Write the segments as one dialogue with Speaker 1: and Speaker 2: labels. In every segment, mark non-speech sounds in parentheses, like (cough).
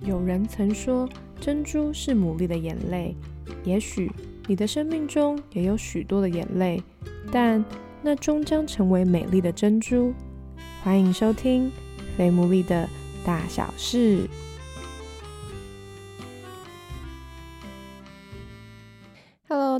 Speaker 1: 有人曾说，珍珠是牡蛎的眼泪。也许你的生命中也有许多的眼泪，但那终将成为美丽的珍珠。欢迎收听《非牡蛎的大小事》。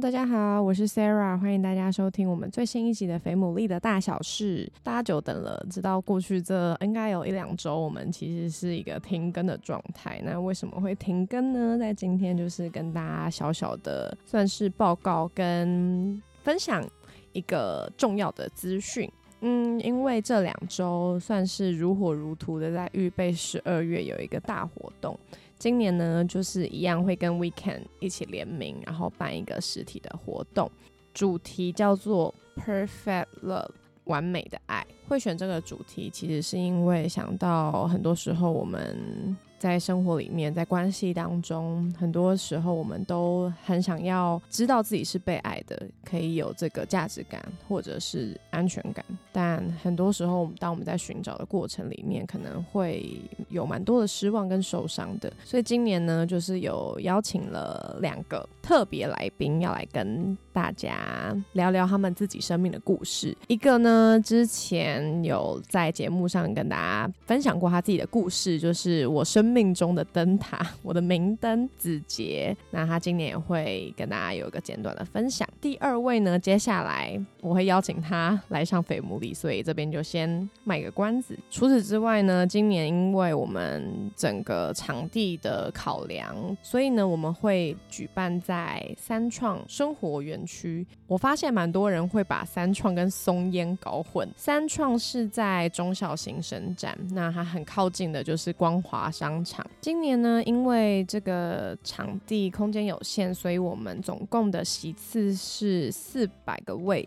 Speaker 1: 大家好，我是 Sarah，欢迎大家收听我们最新一集的《肥牡蛎的大小事》。大家久等了，直到过去这应该有一两周，我们其实是一个停更的状态。那为什么会停更呢？在今天就是跟大家小小的算是报告跟分享一个重要的资讯。嗯，因为这两周算是如火如荼的在预备十二月有一个大活动。今年呢，就是一样会跟 Weekend 一起联名，然后办一个实体的活动，主题叫做 Perfect Love，完美的爱。会选这个主题，其实是因为想到很多时候我们。在生活里面，在关系当中，很多时候我们都很想要知道自己是被爱的，可以有这个价值感或者是安全感。但很多时候，当我们在寻找的过程里面，可能会有蛮多的失望跟受伤的。所以今年呢，就是有邀请了两个特别来宾，要来跟大家聊聊他们自己生命的故事。一个呢，之前有在节目上跟大家分享过他自己的故事，就是我生。命中的灯塔，我的明灯子杰，那他今年也会跟大家有一个简短的分享。第二位呢，接下来我会邀请他来上肥木里，所以这边就先卖个关子。除此之外呢，今年因为我们整个场地的考量，所以呢，我们会举办在三创生活园区。我发现蛮多人会把三创跟松烟搞混，三创是在中小型神展，那它很靠近的就是光华商。场今年呢，因为这个场地空间有限，所以我们总共的席次是四百个位。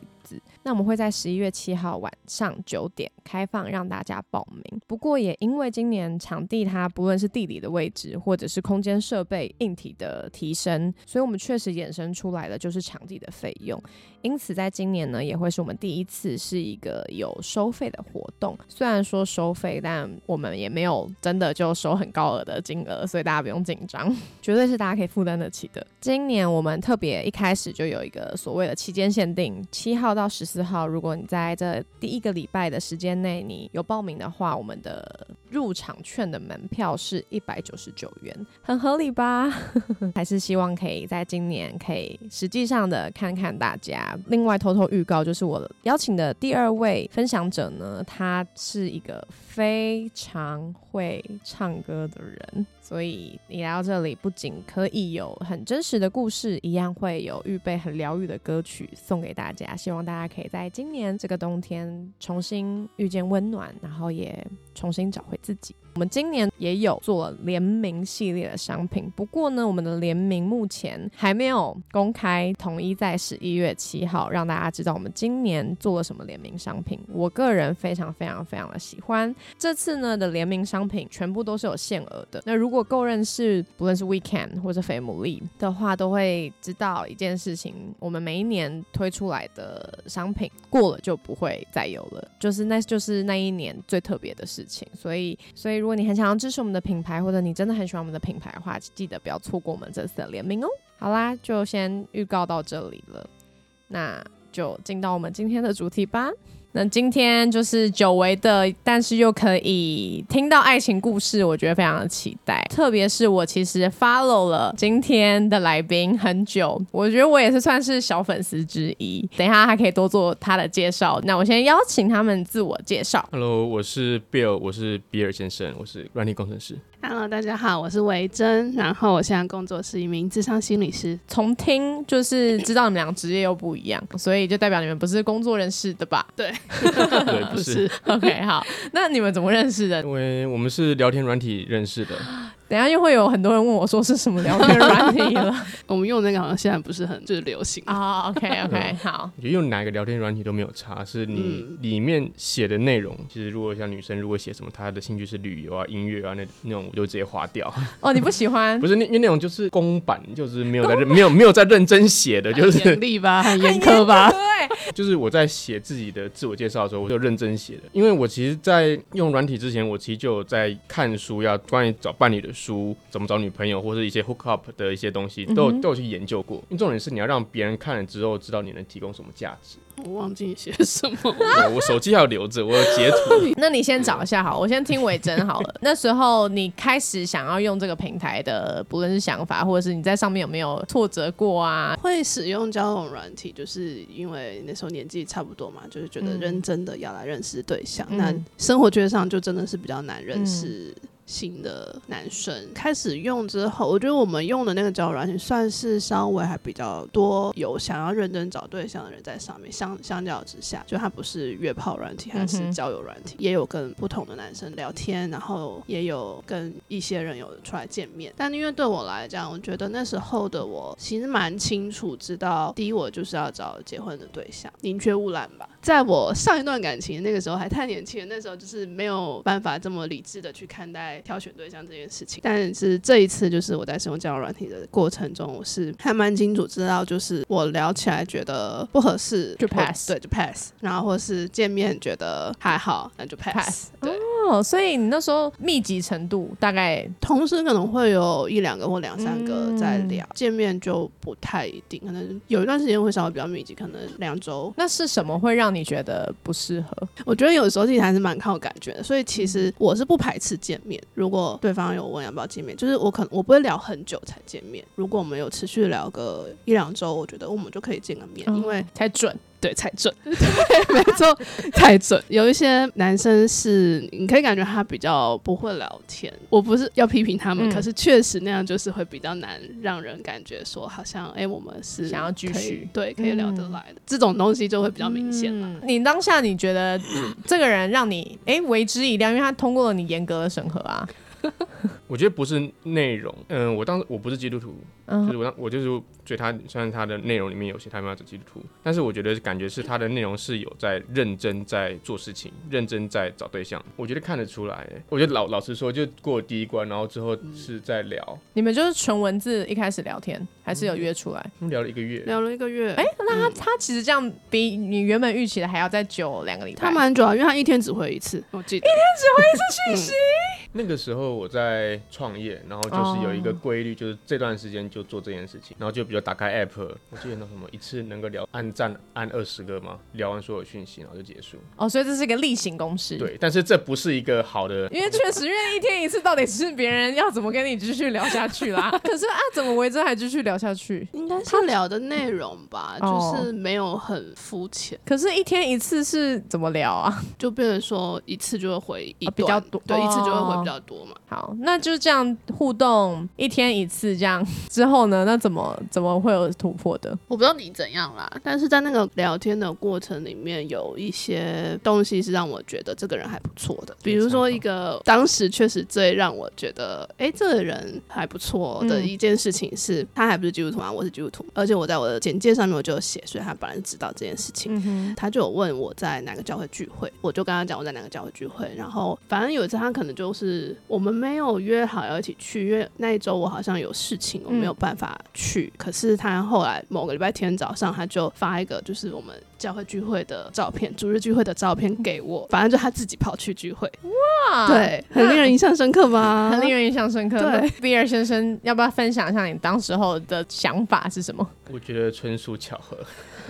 Speaker 1: 那我们会在十一月七号晚上九点开放让大家报名。不过也因为今年场地它不论是地理的位置，或者是空间设备硬体的提升，所以我们确实衍生出来的就是场地的费用。因此在今年呢，也会是我们第一次是一个有收费的活动。虽然说收费，但我们也没有真的就收很高额的金额，所以大家不用紧张，(laughs) 绝对是大家可以负担得起的。今年我们特别一开始就有一个所谓的期间限定，七号到。十四号，如果你在这第一个礼拜的时间内你有报名的话，我们的入场券的门票是一百九十九元，很合理吧？(laughs) 还是希望可以在今年可以实际上的看看大家。另外偷偷预告，就是我邀请的第二位分享者呢，他是一个非常会唱歌的人。所以你来到这里，不仅可以有很真实的故事，一样会有预备很疗愈的歌曲送给大家。希望大家可以在今年这个冬天重新遇见温暖，然后也重新找回自己。我们今年也有做联名系列的商品，不过呢，我们的联名目前还没有公开，统一在十一月七号让大家知道我们今年做了什么联名商品。我个人非常非常非常的喜欢这次呢的联名商品，全部都是有限额的。那如果够认识，不论是 Weekend 或者肥牡蛎的话，都会知道一件事情：我们每一年推出来的商品过了就不会再有了，就是那就是那一年最特别的事事情。所以，所以。如果你很想要支持我们的品牌，或者你真的很喜欢我们的品牌的话，记得不要错过我们这次的联名哦。好啦，就先预告到这里了，那就进到我们今天的主题吧。那今天就是久违的，但是又可以听到爱情故事，我觉得非常的期待。特别是我其实 follow 了今天的来宾很久，我觉得我也是算是小粉丝之一。等一下还可以多做他的介绍。那我先邀请他们自我介绍。
Speaker 2: Hello，我是 Bill，我是比尔先生，我是软体工程师。
Speaker 3: Hello，大家好，我是维珍，然后我现在工作是一名智商心理师。
Speaker 1: 从听就是知道你们两个职业又不一样，所以就代表你们不是工作认识的吧？(laughs)
Speaker 3: 对，
Speaker 2: 对，(laughs) 不是。
Speaker 1: OK，好，那你们怎么认识的？
Speaker 2: 因为我们是聊天软体认识的。
Speaker 1: 等下又会有很多人问我说是什么聊天软体了。(laughs)
Speaker 3: 我们用那个好像现在不是很就是流行
Speaker 1: 啊。OK OK，(laughs) 好。
Speaker 2: 我觉得用哪个聊天软体都没有差，是你里面写的内容。其实如果像女生如果写什么，她的兴趣是旅游啊、音乐啊那那种，我就直接划掉。(laughs)
Speaker 1: 哦，你不喜欢？
Speaker 2: 不是，因为那种就是公版，就是没有在认没有没有在认真写的，就是
Speaker 3: 严厉吧，很严苛吧。
Speaker 2: 对就是我在写自己的自我介绍的时候，我就认真写的，因为我其实，在用软体之前，我其实就有在看书，要关于找伴侣的书，怎么找女朋友，或者一些 hook up 的一些东西，都有、都有去研究过。因为重点是你要让别人看了之后，知道你能提供什么价值。
Speaker 3: 我忘记写什么，
Speaker 2: 对我手机还有留着，我有截图。(laughs)
Speaker 1: 那你先找一下好，我先听伟珍好了。(laughs) 那时候你开始想要用这个平台的，不论是想法，或者是你在上面有没有挫折过啊？
Speaker 3: 会使用交友软体，就是因为那时候年纪差不多嘛，就是觉得认真的要来认识对象。
Speaker 1: 嗯
Speaker 3: 那生活圈上就真的是比较难认识。新的男生开始用之后，我觉得我们用的那个交友软件算是稍微还比较多有想要认真找对象的人在上面。相相较之下，就它不是约炮软体，它
Speaker 1: 嗯哼
Speaker 3: 是交友软体，也有跟不同的男生聊天，然后也有跟一些人有出来见面。但因为对我来讲，我觉得那时候的我其实蛮清楚知道，第一我就是要找结婚的对象，宁缺毋滥吧。在我上一段感情那个时候还太年轻，那时候就是没有办法这么理智的去看待挑选对象这件事情。但是这一次，就是我在使用交友软体的过程中，我是还蛮清楚知道，就是我聊起来觉得不合适
Speaker 1: 就 pass
Speaker 3: 对，就 pass。然后或是见面觉得还好，那就 pass。
Speaker 1: pass
Speaker 3: 对，
Speaker 1: 哦，所以你那时候密集程度大概
Speaker 3: 同时可能会有一两个或两三个在
Speaker 1: 嗯
Speaker 3: 聊，见面就不太一定，可能有一段时间会稍微比较密集，可能两周。
Speaker 1: 那是什么会让你觉得不适合？
Speaker 3: 我觉得有时候其实还是蛮靠感觉的，所以其实我是不排斥见面。如果对方有问要不要见面，就是我可能我不会聊很久才见面。如果我们有持续聊个一两周，我觉得我们就可以见个面，因为
Speaker 1: 才准。
Speaker 3: 对，才准，(laughs) 对，没错，才准。有一些男生是，你可以感觉他比较不会聊天。我不是要批评他们，
Speaker 1: 嗯
Speaker 3: 可是确实那样就是会比较难让人感觉说，好像哎、我们是
Speaker 1: 想要继续
Speaker 3: 对，可以聊得
Speaker 1: 嗯
Speaker 3: 来的。这种东西就会比较明显了。
Speaker 1: 嗯你当下你觉得这个人让你哎、为之一亮，因为他通过了你严格的审核啊。(laughs)
Speaker 2: 我觉得不是内容，嗯，我当时我不是基督徒，
Speaker 1: 嗯
Speaker 2: 就是我当我就是觉得他虽然他的内容里面有些他们要走基督徒，但是我觉得感觉是他的内容是有在认真在做事情，认真在找对象，我觉得看得出来。欸我觉得老老实说，就过第一关，然后之后是在聊，
Speaker 1: 你们就是纯文字一开始聊天，还是有约出来？
Speaker 2: 我们聊了一个月，
Speaker 3: 聊了一个月，
Speaker 1: 哎、那他、他其实这样比你原本预期的还要再久两个礼拜。
Speaker 3: 他蛮久啊，因为他一天只回一次，我记得。一天只回一次讯息。
Speaker 2: 那个时候我在创业，然后就是有一个规律，就是这段时间就做这件事情，然后就比如打开 app，我记得那什么一次能够聊按赞按二十个嘛，聊完所有讯息，然后就结束。
Speaker 1: 哦，所以这是一个例行公事。，
Speaker 2: 对，但是这不是一个好的，
Speaker 1: 因为确实，因为一天一次，到底是别人要怎么跟你继续聊下去啦？(laughs) 可是啊，怎么维珍还继续聊下去？
Speaker 3: 应该是聊的内容吧，
Speaker 1: 哦
Speaker 3: 就是没有很肤浅，
Speaker 1: 可是，一天一次是怎么聊啊？
Speaker 3: 就变成说一次就会回一
Speaker 1: 啊比较多
Speaker 3: 对，一次就会
Speaker 1: 哦
Speaker 3: 回比较多嘛。
Speaker 1: 好，那就这样互动一天一次，这样 (laughs) 之后呢？那怎么怎么会有突破的？
Speaker 3: 我不知道你怎样啦，但是在那个聊天的过程里面，有一些东西是让我觉得这个人还不错的。比如说一个当时确实最让我觉得，哎、这个人还不错的
Speaker 1: 嗯
Speaker 3: 一件事情是，他还不是基督徒啊，我是基督徒，而且我在我的简介上面我就有写，所以他本来就知道这件事情。
Speaker 1: 嗯哼，
Speaker 3: 他就有问我在哪个教会聚会，我就跟他讲我在哪个教会聚会，然后反正有一次他可能就是我们没有约好要一起去，因为那一周我好像有事情，我没有办法去。可是他后来某个礼拜天早上，他就发一个就是我们教会聚会的照片，主日聚会的照片给我，反正就他自己跑去聚会，
Speaker 1: 哇，
Speaker 3: 对，很令人印象深刻吧？
Speaker 1: 很令人印象深刻。
Speaker 3: 对
Speaker 1: 那比尔先生，要不要分享一下你当时候的想法是什么？
Speaker 2: 我觉得纯属巧合。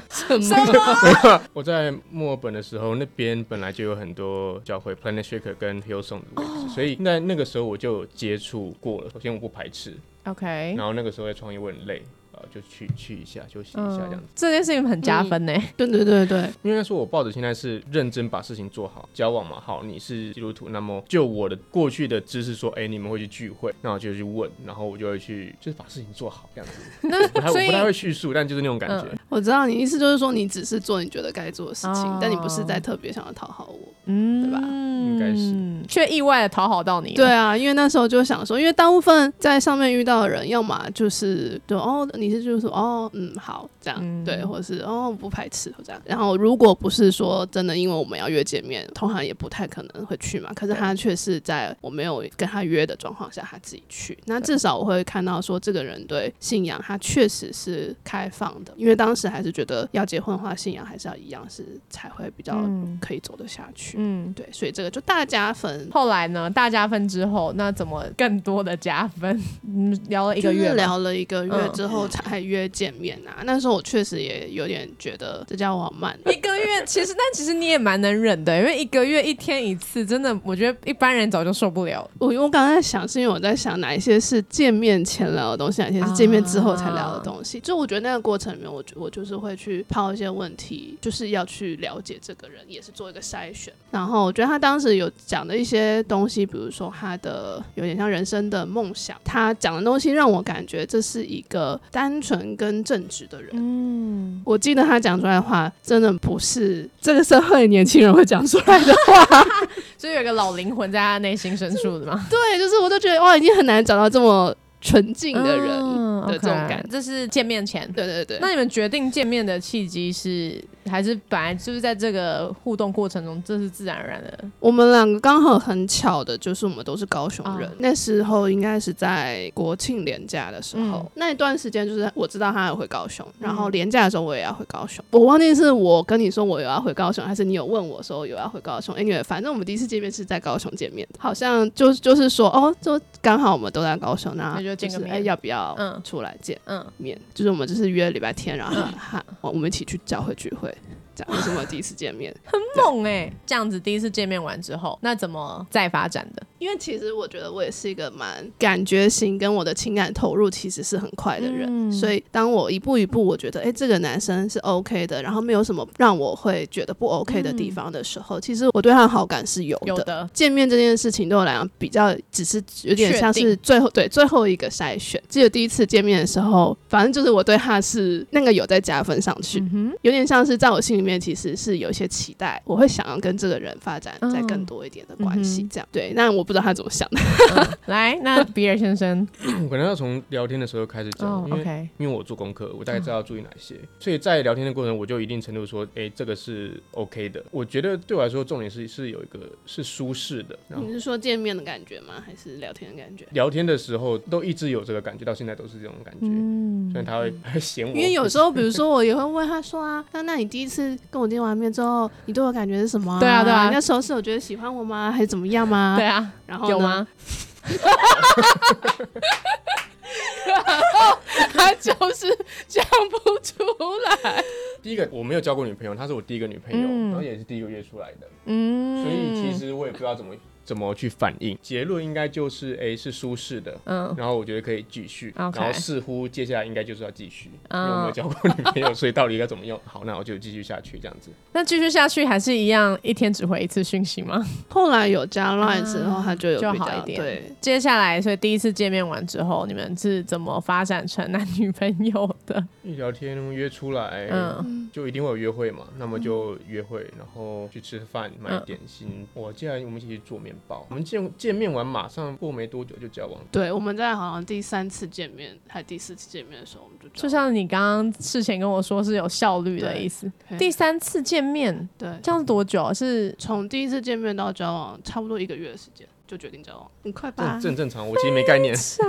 Speaker 3: 什么？(laughs)
Speaker 2: 我在墨尔本的时候，那边本来就有很多教会，Planet Shaker 跟 Hillsong 的位置，所以那那个时候我就有接触过了。首先我不排斥
Speaker 1: ，OK，
Speaker 2: 然后那个时候在创业我很累。啊，就去去一下，休息一下这样子。
Speaker 1: 嗯，这件事情很加分呢。
Speaker 3: 对对对对，
Speaker 2: 应该说，我抱着现在是认真把事情做好，交往嘛，好，你是基督徒，那么就我的过去的知识说，哎、你们会去聚会，那我就去问，然后我就会去，就是把事情做好这样子。(laughs)
Speaker 1: 那
Speaker 2: 不太我
Speaker 1: 所以
Speaker 2: 不太会叙述，但就是那种感觉。
Speaker 1: 嗯
Speaker 3: 我知道你意思就是说你只是做你觉得该做的事情，
Speaker 1: 哦
Speaker 3: 但你不是在特别想要讨好我。
Speaker 1: 嗯，
Speaker 3: 对吧
Speaker 2: 应该是
Speaker 1: 却意外的讨好到你。
Speaker 3: 对，啊，因为那时候就想说，因为大部分在上面遇到的人，要么就是对哦，你是就是说哦，嗯，好这样，
Speaker 1: 嗯
Speaker 3: 对，或者是哦不排斥这样。然后如果不是说真的，因为我们要约见面，通常也不太可能会去嘛。可是他却是在我没有跟他约的状况下，他自己去。那至少我会看到说，这个人对信仰他确实是开放的，因为当时还是觉得要结婚的话，信仰还是要一样是才会比较
Speaker 1: 嗯
Speaker 3: 可以走得下去。
Speaker 1: 嗯。
Speaker 3: 对，所以这个就大加分。
Speaker 1: 后来呢？大加分之后，那怎么更多的加分？嗯，聊了一个月
Speaker 3: 就是，聊了一个月
Speaker 1: 嗯
Speaker 3: 之后才约见面啊。那时候我确实也有点觉得这家伙好慢。
Speaker 1: 一个月，其实但其实你也蛮能忍的，因为一个月一天一次，真的我觉得一般人早就受不了了。
Speaker 3: 我我刚才在想，是因为我在想哪一些是见面前聊的东西，哪些是见面之后才聊的东西。就我觉得那个过程里面，我我就是会去抛一些问题，就是要去了解这个人，也是做一个筛选。然后我觉得他当时有讲的一些东西，比如说他的有点像人生的梦想，他讲的东西让我感觉这是一个单纯跟正直的人。
Speaker 1: 嗯，
Speaker 3: 我记得他讲出来的话，真的不是这个社会年轻人会讲出来的话。(laughs)
Speaker 1: 所以有一个老灵魂在他内心深处的嘛。(laughs)
Speaker 3: 对，就是我都觉得哇，已经很难找到这么纯净的人
Speaker 1: 嗯
Speaker 3: 的这种感觉。
Speaker 1: 这是见面前。
Speaker 3: 对对对，
Speaker 1: 那你们决定见面的契机是，还是本来就是在这个互动过程中，这是自然而然的？
Speaker 3: 我们两个刚好很巧的，就是我们都是高雄人。
Speaker 1: 哦
Speaker 3: 那时候应该是在国庆连假的时候，
Speaker 1: 嗯
Speaker 3: 那一段时间就是我知道他要回高雄，然后连假的时候我也要回高雄。我忘记是我跟你说我有要回高雄，还是你有问我说有要回高雄。Anyway，反正我们第一次见面是在高雄见面的，好像就就是说哦，就刚好我们都在高雄，那
Speaker 1: 那就见个面
Speaker 3: 是哎要不要
Speaker 1: 嗯
Speaker 3: 出来见？
Speaker 1: 嗯，
Speaker 3: 面，就是我们就是约礼拜天，然后他、我们一起去教会聚会，这样这是我第一次见面。(laughs)
Speaker 1: 很猛哎、这样子第一次见面完之后，那怎么再发展的？
Speaker 3: 因为其实我觉得我也是一个蛮感觉型，跟我的情感投入其实是很快的人，
Speaker 1: 嗯
Speaker 3: 所以当我一步一步，我觉得哎、诶这个男生是 OK 的，然后没有什么让我会觉得不 OK 的地方的时候，其实我对他的好感是有的。
Speaker 1: 有的，
Speaker 3: 见面这件事情对我来讲比较只是有点像是最后对最后一个筛选。记得第一次见面的时候，反正就是我对他是那个有在加分上去，
Speaker 1: 嗯，
Speaker 3: 有点像是在我心里面其实是有一些期待，我会想要跟这个人发展再更多一点的关系
Speaker 1: 嗯，
Speaker 3: 这样、对。那我不知道他怎么想的，
Speaker 1: 嗯 (laughs) 来，那比尔先生，
Speaker 2: 我可能要从聊天的时候开始讲，
Speaker 1: 哦
Speaker 2: 因为
Speaker 1: ，OK，
Speaker 2: 因为我做功课，我大概知道要注意哪些，所以在聊天的过程，我就一定程度说，哎、这个是 OK 的。我觉得对我来说，重点是是有一个是舒适的，
Speaker 3: 你是说见面的感觉吗？还是聊天的感觉？
Speaker 2: 聊天的时候都一直有这个感觉，到现在都是这种感觉。
Speaker 1: 嗯
Speaker 2: 虽然他会 (laughs) 嫌我，
Speaker 3: 因为有时候，比如说我也会问他说啊，那那你第一次跟我见完面之后，你对我感觉是什么、
Speaker 1: 对啊对啊
Speaker 3: 那时候是有觉得喜欢我吗？还是怎么样吗？
Speaker 1: 对，啊，
Speaker 3: 然后呢
Speaker 1: 有？吗？
Speaker 3: 然 (laughs) 后他就是讲不出来。
Speaker 2: 第一个我没有交过女朋友，她是我第一个女朋友，
Speaker 1: 嗯
Speaker 2: 然后也是第一个约出来的，
Speaker 1: 嗯，
Speaker 2: 所以其实我也不知道怎么怎么去反应。结论应该就是，哎、是舒适的。
Speaker 1: 嗯，
Speaker 2: 然后我觉得可以继续然后似乎接下来应该就是要继续，因
Speaker 1: 嗯
Speaker 2: 为我没有交过女朋友，所以到底该怎么用？好，那我就继续下去这样子。
Speaker 1: 那继续下去还是一样，一天只回一次讯息吗？
Speaker 3: 后来有加 Line 之后，他就有
Speaker 1: 就
Speaker 3: 比较
Speaker 1: 好一点
Speaker 3: 对，
Speaker 1: 接下来，所以第一次见面完之后，你们是怎么发展成男女朋友的？
Speaker 2: 一聊天约出来，
Speaker 1: 嗯
Speaker 2: 就一定会有约会嘛，那么就约会，然后去吃饭，买
Speaker 1: 嗯
Speaker 2: 点心。我既然我们一起去做面包。我们见见面完，马上过没多久就交往。
Speaker 3: 对，我们在好像第三次见面还第四次见面的时候，我们就
Speaker 1: 就像你刚刚事前跟我说是有效率的意思。第三次见面，
Speaker 3: 对，
Speaker 1: 这样是多久啊？是
Speaker 3: 从第一次见面到交往，差不多一个月的时间就决定交往，很快吧
Speaker 2: 这？这很正常，我其实没概念。
Speaker 1: 常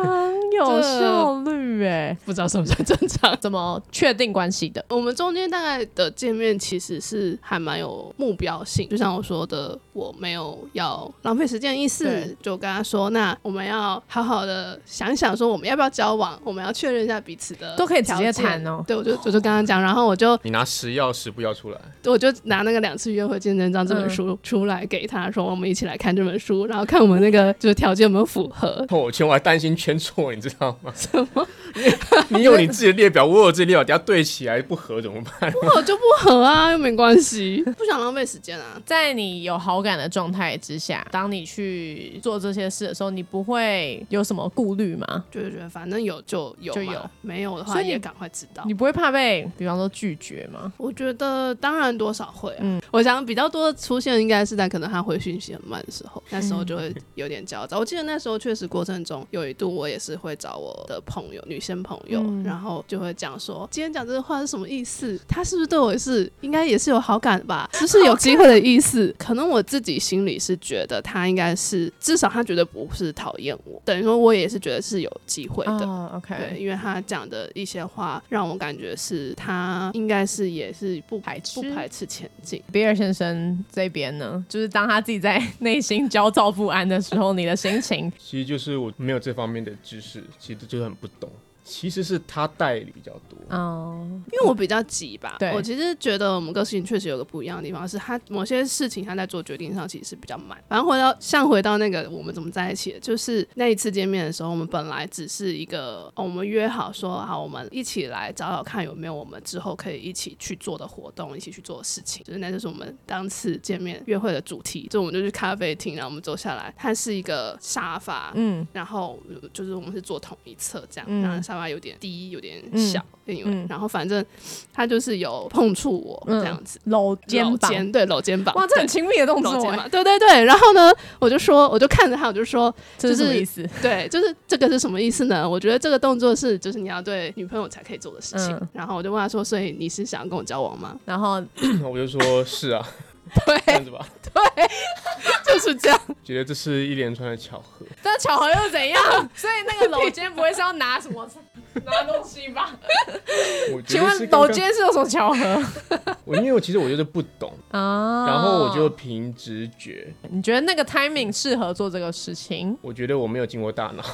Speaker 1: 有效率哎，(laughs)
Speaker 3: 不知道算不算正常？
Speaker 1: 怎么确定关系的？
Speaker 3: 我们中间大概的见面其实是还蛮有目标性，就像我说的，我没有要浪费时间的意思
Speaker 1: 对，
Speaker 3: 就跟他说，那我们要好好的想想，说我们要不要交往，我们要确认一下彼此的
Speaker 1: 都可以直接谈哦
Speaker 3: 对，我就我就跟他讲，然后我就
Speaker 2: 你拿十要十不要出来，
Speaker 3: 我就拿那个两次约会见证章这本
Speaker 1: 嗯
Speaker 3: 书出来给他说，我们一起来看这本书，然后看我们那个就是条件有没有符合。(laughs)
Speaker 2: 我圈我还担心圈错，你知道吗？什么？(laughs) 你有你自己的列表，我有自己列表，等下对起来不合怎么办？
Speaker 3: 不合就不合啊，又没关系，(laughs) 不想浪费时间啊。
Speaker 1: 在你有好感的状态之下，当你去做这些事的时候，你不会有什么顾虑吗？
Speaker 3: 就是觉得反正有就有，
Speaker 1: 就有
Speaker 3: 没有的
Speaker 1: 所以你
Speaker 3: 话也赶快知道
Speaker 1: 你。不会怕被，比方说拒绝吗？
Speaker 3: 我觉得当然多少会啊，
Speaker 1: 嗯
Speaker 3: 我想比较多出现应该是在可能他回讯息很慢的时候，那时候就会有点焦躁。我记得那时候确实过程中有一度我也是会找我的朋友，女性朋友，然后就会讲说今天讲这个话是什么意思？他是不是对我是应该也是有好感吧？就是有机会的意思。(laughs) 可能我自己心里是觉得他应该是至少他觉得不是讨厌我，等于说我也是觉得是有机会的。
Speaker 1: OK，
Speaker 3: 对，因为他讲的一些话让我感觉是他应该是也是不
Speaker 1: 排斥
Speaker 3: 不排斥前进。
Speaker 1: 比尔先生这边呢，就是当他自己在内心焦躁不安的时候，你的心情
Speaker 2: 其实就是我没有这方面的知识，其实就是很不懂。其实是他代理比较多
Speaker 3: 哦，因为我比较急吧。对，我其实觉得我们个性确实有个不一样的地方，是他某些事情他在做决定上其实是比较慢。反正回到像回到那个我们怎么在一起的，就是那一次见面的时候，我们本来只是一个我们约好说好，我们一起来找找看有没有我们之后可以一起去做的活动，一起去做的事情。就是那就是我们当次见面约会的主题。就我们就去咖啡厅，然后我们坐下来，它是一个沙发，嗯，然后就是我们是坐同一侧这样，然后。沙发有点低，有点小，因为然后反正他就是有碰触我这样子，
Speaker 1: 搂肩
Speaker 3: 膀，对，搂肩膀，
Speaker 1: 哇，这很亲密的动作，
Speaker 3: 对对对。然后呢，我就说，我就看着他，我就说，
Speaker 1: 这是什么意思？
Speaker 3: 对，就是这个是什么意思呢？我觉得这个动作是，就是你要对女朋友才可以做的事情。然后我就问他说，所以你是想要跟我交往吗？
Speaker 1: 然后 (clears throat)
Speaker 2: 我就说是啊。
Speaker 3: 对，
Speaker 2: 这样子吧，
Speaker 3: 对，就是这样。
Speaker 2: 觉得这是一连串的巧合，
Speaker 1: 但巧合又怎样？(laughs) 所以那个搂肩不会是要拿什么 (laughs) 拿东西吧？请问搂肩是有什么巧合？(laughs)
Speaker 2: 我因为我其实我就是不懂啊，然后我就凭直觉。
Speaker 1: 你觉得那个 timing 适合做这个事情？
Speaker 2: 我觉得我没有经过大脑。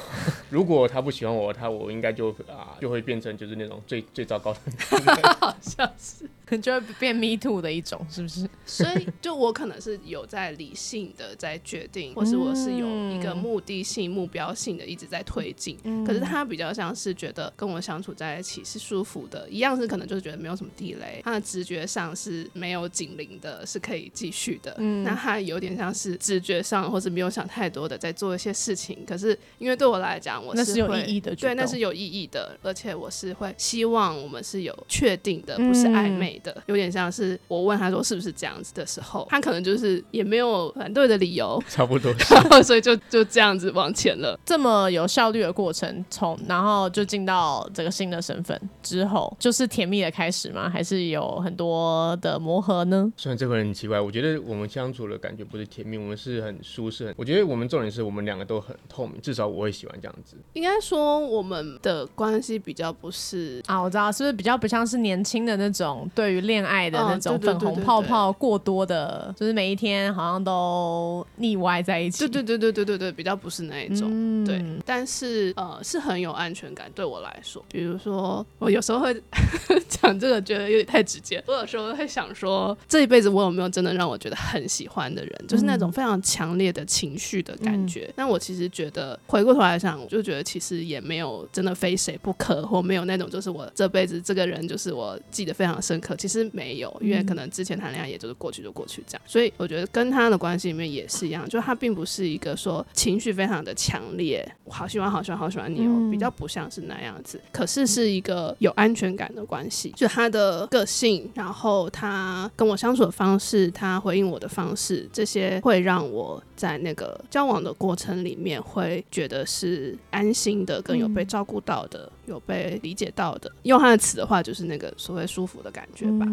Speaker 2: 如果他不喜欢我，他我应该就啊就会变成就是那种最最糟糕的，
Speaker 3: 好像是。
Speaker 1: 就会变 me too 的一种，是不是？(laughs)
Speaker 3: 所以就我可能是有在理性的在决定，或是我是有一个目的性、目标性的一直在推进。可是他比较像是觉得跟我相处在一起是舒服的，一样是可能就是觉得没有什么地雷，他的直觉上是没有警铃的，是可以继续的。那他有点像是直觉上或是没有想太多的在做一些事情。可是因为对我来讲，我是
Speaker 1: 有意义的，
Speaker 3: 对，那是有意义的，而且我是会希望我们是有确定的，不是暧昧。的有点像是我问他说是不是这样子的时候，他可能就是也没有反对的理由，(laughs)
Speaker 2: 差不多，(laughs)
Speaker 3: 所以就就这样子往前了。
Speaker 1: 这么有效率的过程，从然后就进到这个新的身份之后，就是甜蜜的开始吗？还是有很多的磨合呢？
Speaker 2: 虽然这个人很奇怪，我觉得我们相处的感觉不是甜蜜，我们是很舒适。我觉得我们重点是我们两个都很透明，至少我会喜欢这样子。
Speaker 3: 应该说我们的关系比较不是
Speaker 1: 啊，我知道是不是比较不像是年轻的那种对。对于恋爱的那种粉红泡泡过多的，就是每一天好像都腻歪在一起。
Speaker 3: 对对对对对对对，比较不是那一种。对，但是呃，是很有安全感对我来说。比如说，我有时候会 (laughs) 讲这个，觉得有点太直接。我有时候会想说，这一辈子我有没有真的让我觉得很喜欢的人，就是那种非常强烈的情绪的感觉。那我其实觉得，回过头来想，我就觉得其实也没有真的非谁不可，或没有那种就是我这辈子这个人就是我记得非常深刻。其实没有，因为可能之前谈恋爱也就是过去就过去这样，所以我觉得跟他的关系里面也是一样，就他并不是一个说情绪非常的强烈，我好喜欢好喜欢好喜欢你哦，比较不像是那样子，可是是一个有安全感的关系，就他的个性，然后他跟我相处的方式，他回应我的方式，这些会让我在那个交往的过程里面会觉得是安心的，跟有被照顾到的。有被理解到的，用他的词的话，就是那个所谓舒服的感觉吧。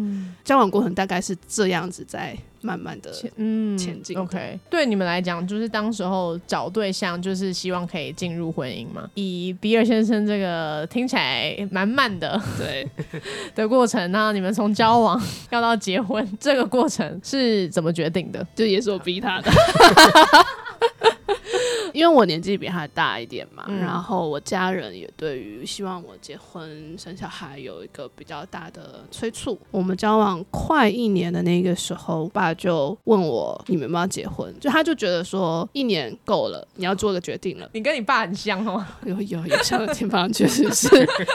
Speaker 3: 交往过程大概是这样子，在慢慢的嗯前进。
Speaker 1: OK，对你们来讲，就是当时候找对象，就是希望可以进入婚姻嘛？以比尔先生这个听起来蛮慢的
Speaker 3: 对 (laughs)
Speaker 1: 的过程，那你们从交往 (laughs) 要到结婚这个过程是怎么决定的？
Speaker 3: 就也是我逼他的。因为我年纪比他大一点嘛，然后我家人也对于希望我结婚生小孩有一个比较大的催促。我们交往快一年的那个时候，爸就问我你们有没有结婚，就他就觉得说一年够了，你要做个决定了。
Speaker 1: 你跟你爸很像哦，
Speaker 3: 有有有像的地方，确实是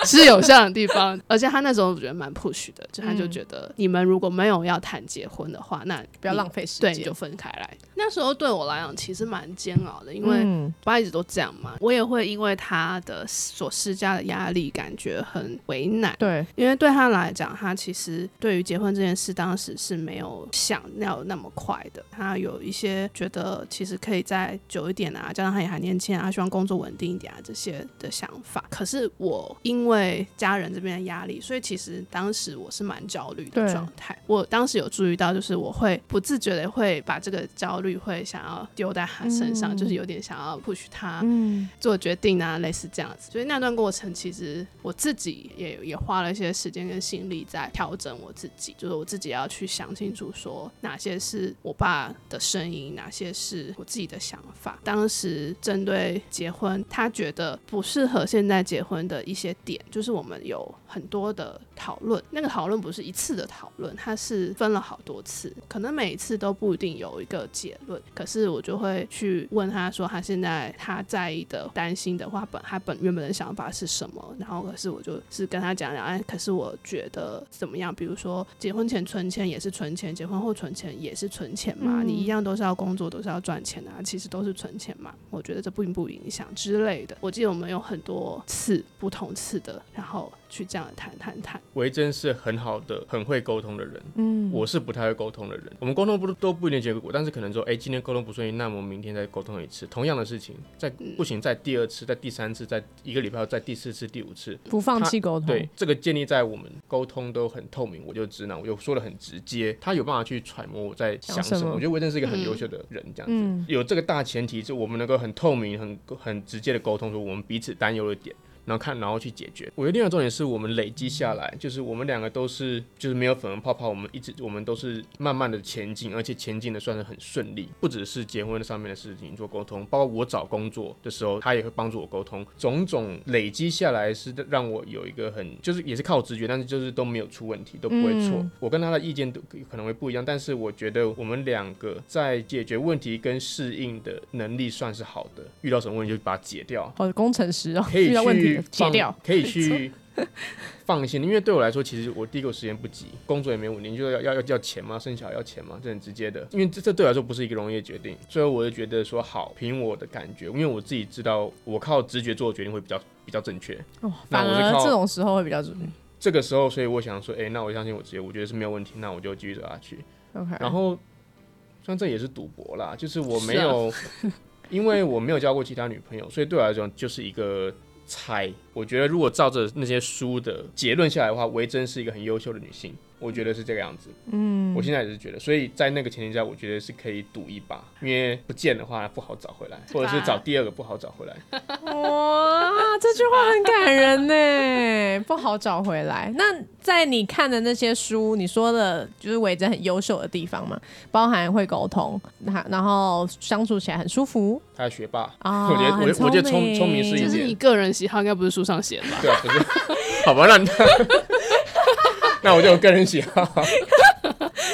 Speaker 3: 是有像的地方。而且他那时候我觉得蛮 push 的，就他就觉得你们如果没有要谈结婚的话，那
Speaker 1: 不要浪费时间，
Speaker 3: 对，就分开来。那时候对我来讲其实蛮煎熬的，因为。
Speaker 1: 嗯，
Speaker 3: 爸一直都这样嘛，我也会因为他的所施加的压力感觉很为难。
Speaker 1: 对，
Speaker 3: 因为对他来讲，他其实对于结婚这件事，当时是没有想要那么快的。他有一些觉得其实可以再久一点啊，加上他也还年轻啊，他希望工作稳定一点啊这些的想法。可是我因为家人这边的压力，所以其实当时我是蛮焦虑的状态。我当时有注意到，就是我会不自觉的会把这个焦虑会想要丢在他身上，
Speaker 1: 嗯
Speaker 3: 就是有点想要 push 他
Speaker 1: 嗯，
Speaker 3: 做决定啊，类似这样子。所以那段过程，其实我自己也也花了一些时间跟心力在调整我自己，就是我自己要去想清楚，说哪些是我爸的声音，哪些是我自己的想法。当时针对结婚，他觉得不适合现在结婚的一些点，就是我们有很多的讨论，那个讨论不是一次的讨论，它是分了好多次，可能每一次都不一定有一个结论，可是我就会去问他说，他现在他在意的、担心的话，本他本原本的想法是什么，然后可是我就是跟他讲讲，哎，可是我觉得怎么样？比如说结婚前存钱也是存钱，结婚后存钱也是存钱嘛，
Speaker 1: 嗯
Speaker 3: 你一样都是要工作，都是要赚钱的、啊，其实都是存钱嘛。我觉得这并不影响之类的。我记得我们有很多次不同次的，然后去这样谈谈谈。
Speaker 2: 维珍是很好的、很会沟通的人，
Speaker 1: 嗯，
Speaker 2: 我是不太会沟通的人。我们沟通不都不一定结果，但是可能说，哎、今天沟通不顺利，那我们明天再沟通一次，同样的事情，在不行，在第二次，在第三次，在一个礼拜后，再第四次、第五次。
Speaker 1: 不放弃沟通，
Speaker 2: 对，这个建立在我们沟通都很透明，我就直男，我就说的很直接，他有办法去揣摩我在想什么。我觉得维珍是一个很优秀的人，这样子。
Speaker 1: 嗯
Speaker 2: 有这个大前提，就我们能够很透明、很很直接的沟通，说我们彼此担忧的点。然后看，然后去解决。我觉得另外重点是我们累积下来，就是我们两个都是，就是没有粉红泡泡，我们一直我们都是慢慢的前进，而且前进的算是很顺利。不只是结婚上面的事情做沟通，包括我找工作的时候，他也会帮助我沟通。种种累积下来是让我有一个很，就是也是靠直觉，但是就是都没有出问题，都不会错。
Speaker 1: 嗯
Speaker 2: 我跟他的意见都可能会不一样，但是我觉得我们两个在解决问题跟适应的能力算是好的。遇到什么问题就把它解掉。
Speaker 1: 好工程师哦，
Speaker 2: 可以
Speaker 1: 遇到问题
Speaker 2: 去
Speaker 1: 解
Speaker 2: 放
Speaker 1: 掉，
Speaker 2: 可以去放心，因为对我来说，其实我第一个时间不急，工作也没稳定，就要要要要钱嘛，生小孩要钱嘛，这很直接的。因为这这对我来说不是一个容易的决定，最后我就觉得说好，凭我的感觉，因为我自己知道，我靠直觉做的决定会比较比较正确。
Speaker 1: 哦，反而这种时候会比较准。
Speaker 2: 这个时候，所以我想说，哎、那我相信我直接，我觉得是没有问题，那我就继续走下去。
Speaker 1: OK，
Speaker 2: 然后，虽然这也是赌博啦，就是我没有，因为我没有交过其他女朋友，所以对我来讲就是一个猜。我觉得如果照着那些书的结论下来的话，维珍是一个很优秀的女性，我觉得是这个样子。
Speaker 1: 嗯，
Speaker 2: 我现在也是觉得，所以在那个前提下，我觉得是可以赌一把，因为不见的话不好找回来，或者是找第二个不好找回来。(laughs)
Speaker 1: 哇，这句话很感人呢，不好找回来。那在你看的那些书，你说的就是维珍很优秀的地方嘛，包含会沟通，那然后相处起来很舒服
Speaker 2: 他是学霸，
Speaker 1: 啊。
Speaker 2: 我觉得我我觉得聪
Speaker 1: 明
Speaker 2: 聪明是一点
Speaker 3: 这是你个人喜好，应该不是书上写的吧？
Speaker 2: 对啊，不是，(laughs) 好吧，那 (laughs) 那我就个人喜好。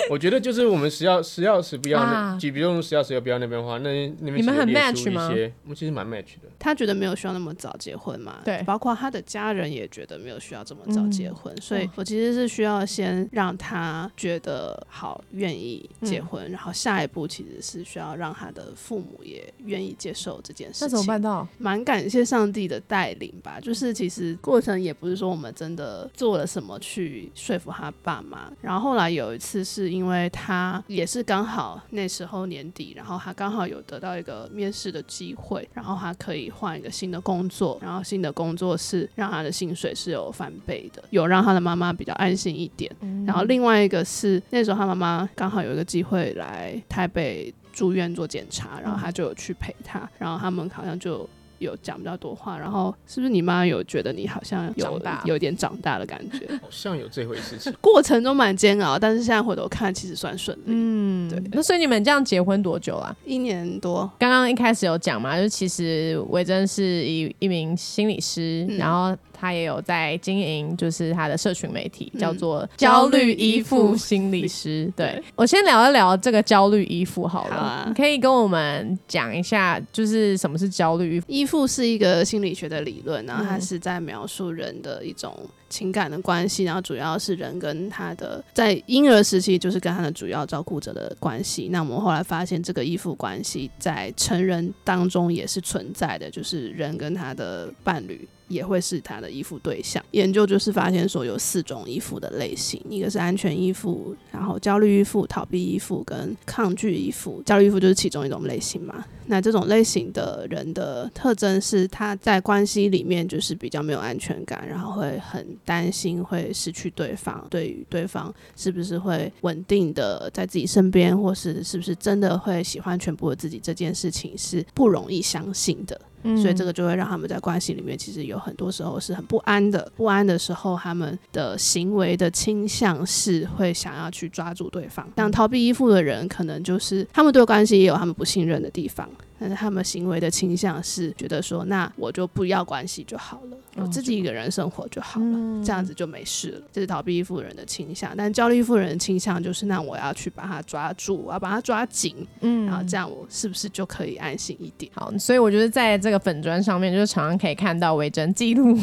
Speaker 2: 我觉得就是我们十要十要十不要那，
Speaker 1: 啊
Speaker 2: 举比如十要十要不要那边的话，那那边
Speaker 1: 你们很
Speaker 2: 其实列
Speaker 1: match 吗
Speaker 2: 一些，我们其实蛮 match 的。
Speaker 3: 他觉得没有需要那么早结婚嘛，
Speaker 1: 对
Speaker 3: 包括他的家人也觉得没有需要这么早结婚，所以我其实是需要先让他觉得好，愿意结婚，然后下一步其实是需要让他的父母也愿意接受这件事情。
Speaker 1: 那怎么办到？
Speaker 3: 蛮感谢上帝的带领吧，就是其实过程也不是说我们真的做了什么去说服他爸妈，然后后来有一次是因为他也是刚好那时候年底，然后他刚好有得到一个面试的机会，然后他可以换一个新的工作，然后新的工作是让他的薪水是有翻倍的，有让他的妈妈比较安心一点。然后另外一个是那时候他妈妈刚好有一个机会来台北住院做检查，然后他就有去陪他，然后他们好像就。有讲比较多话，然后是不是你妈有觉得你好像有
Speaker 1: 长大
Speaker 3: 有点长大的感觉？(laughs)
Speaker 2: 好像有这回事情。
Speaker 3: 过程中蛮煎熬，但是现在回头看，其实算顺利。
Speaker 1: 嗯，
Speaker 3: 对
Speaker 1: 那所以你们这样结婚多久啊？
Speaker 3: 一年多，
Speaker 1: 刚刚一开始有讲嘛，就其实维珍是一一名心理师，
Speaker 3: 嗯
Speaker 1: 然后他也有在经营，就是他的社群媒体，
Speaker 3: 嗯
Speaker 1: 叫做焦虑依附心理师。对
Speaker 3: 对
Speaker 1: 我先聊一聊这个焦虑依附好了，
Speaker 3: 好啊
Speaker 1: 你可以跟我们讲一下，就是什么是焦虑依附？
Speaker 3: 依附是一个心理学的理论，然后它
Speaker 1: 嗯
Speaker 3: 是在描述人的一种情感的关系，然后主要是人跟他的在婴儿时期就是跟他的主要照顾者的关系。那我们后来发现，这个依附关系在成人当中也是存在的，就是人跟他的伴侣。也会是他的依附对象。研究就是发现说有四种依附的类型，一个是安全依附，然后焦虑依附、逃避依附跟抗拒依附。焦虑依附就是其中一种类型嘛。那这种类型的人的特征是，他在关系里面就是比较没有安全感，然后会很担心会失去对方，对于对方是不是会稳定的在自己身边，或是是不是真的会喜欢全部的自己，这件事情是不容易相信的。所以这个就会让他们在关系里面，其实有很多时候是很不安的。不安的时候，他们的行为的倾向是会想要去抓住对方。像逃避依附的人，可能就是他们对关系也有他们不信任的地方，但是他们行为的倾向是觉得说，那我就不要关系就好了，我自己一个人生活就好了，
Speaker 1: 嗯
Speaker 3: 这样子就没事了。这是逃避依附人的倾向，但焦虑依附人的倾向就是，那我要去把他抓住，我要把他抓紧，
Speaker 1: 嗯
Speaker 3: 然后这样我是不是就可以安心一点？
Speaker 1: 好，所以我觉得在这个粉砖上面，就是常常可以看到维珍记录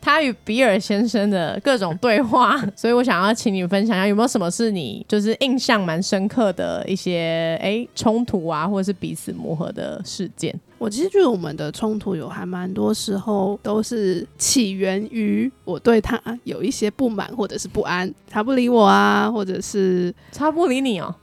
Speaker 1: 他与比尔先生的各种对话，(laughs) 所以我想要请你分享一下，有没有什么是你就是印象蛮深刻的一些哎冲突啊，或者是彼此磨合的事件？
Speaker 3: 我其实觉得我们的冲突有还蛮多时候都是起源于我对他有一些不满或者是不安，他不理我啊，或者是
Speaker 1: 他不理你哦，